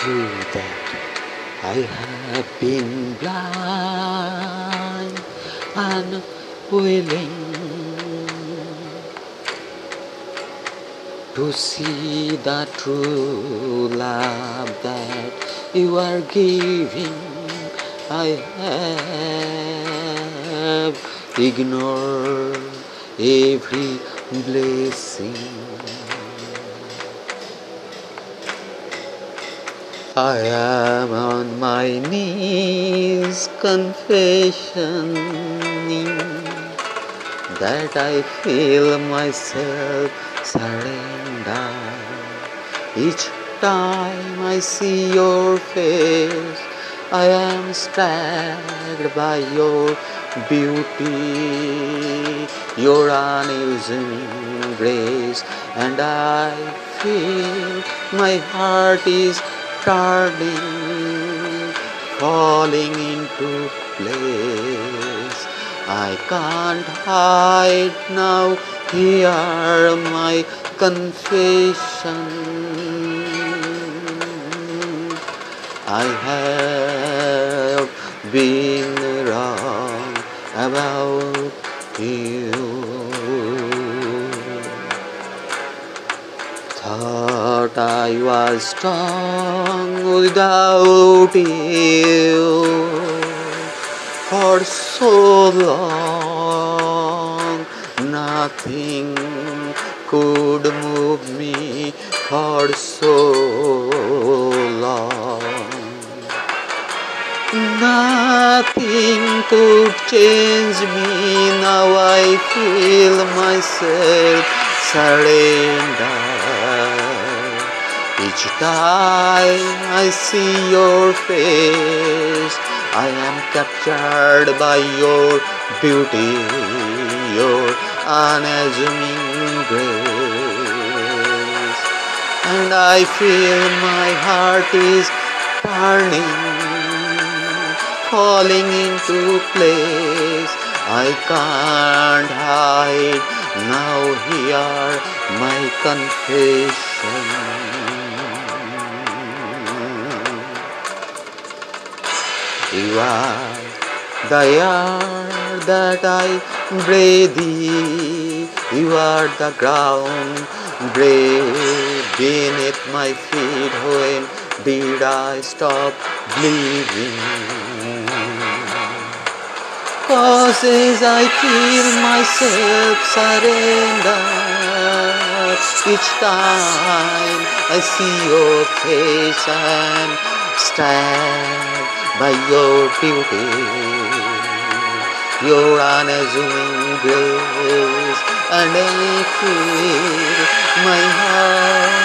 true that I have been blind and willing to see the true love that you are giving. I have ignored every blessing. I am on my knees confessioning that I feel myself surrender. Each time I see your face, I am struck by your beauty, your unassuming grace, and I feel my heart is turning, falling into place. I can't hide now. Hear my confession. I have been wrong about you. I was strong without you for so long. Nothing could move me for so long. Nothing could change me. Now I feel myself surrender. Each time I see your face, I am captured by your beauty, your unassuming grace. And I feel my heart is turning, falling into place. I can't hide. Now hear my confession. You are the air that I breathe. You are the ground breathe beneath my feet. When did I stop believing? Cause as I feel myself surrender each time I see your face and stand by your beauty, your unassuming grace, and I feel my heart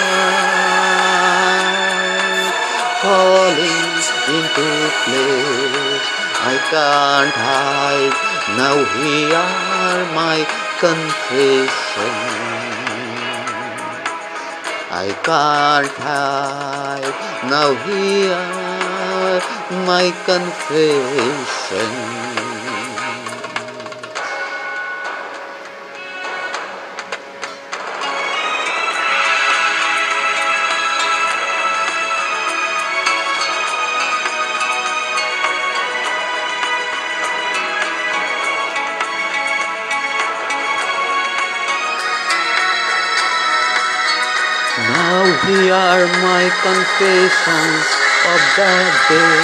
falling into place. I can't hide. Now hear my confession. I can't hide. Now hear my confession. Now here are my confessions of that day.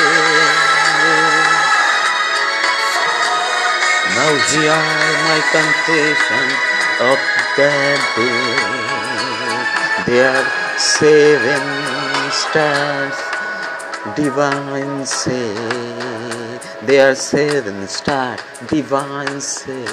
Now here are my confessions of that day. Are seven stars, divine say. Are seven stars, divine say.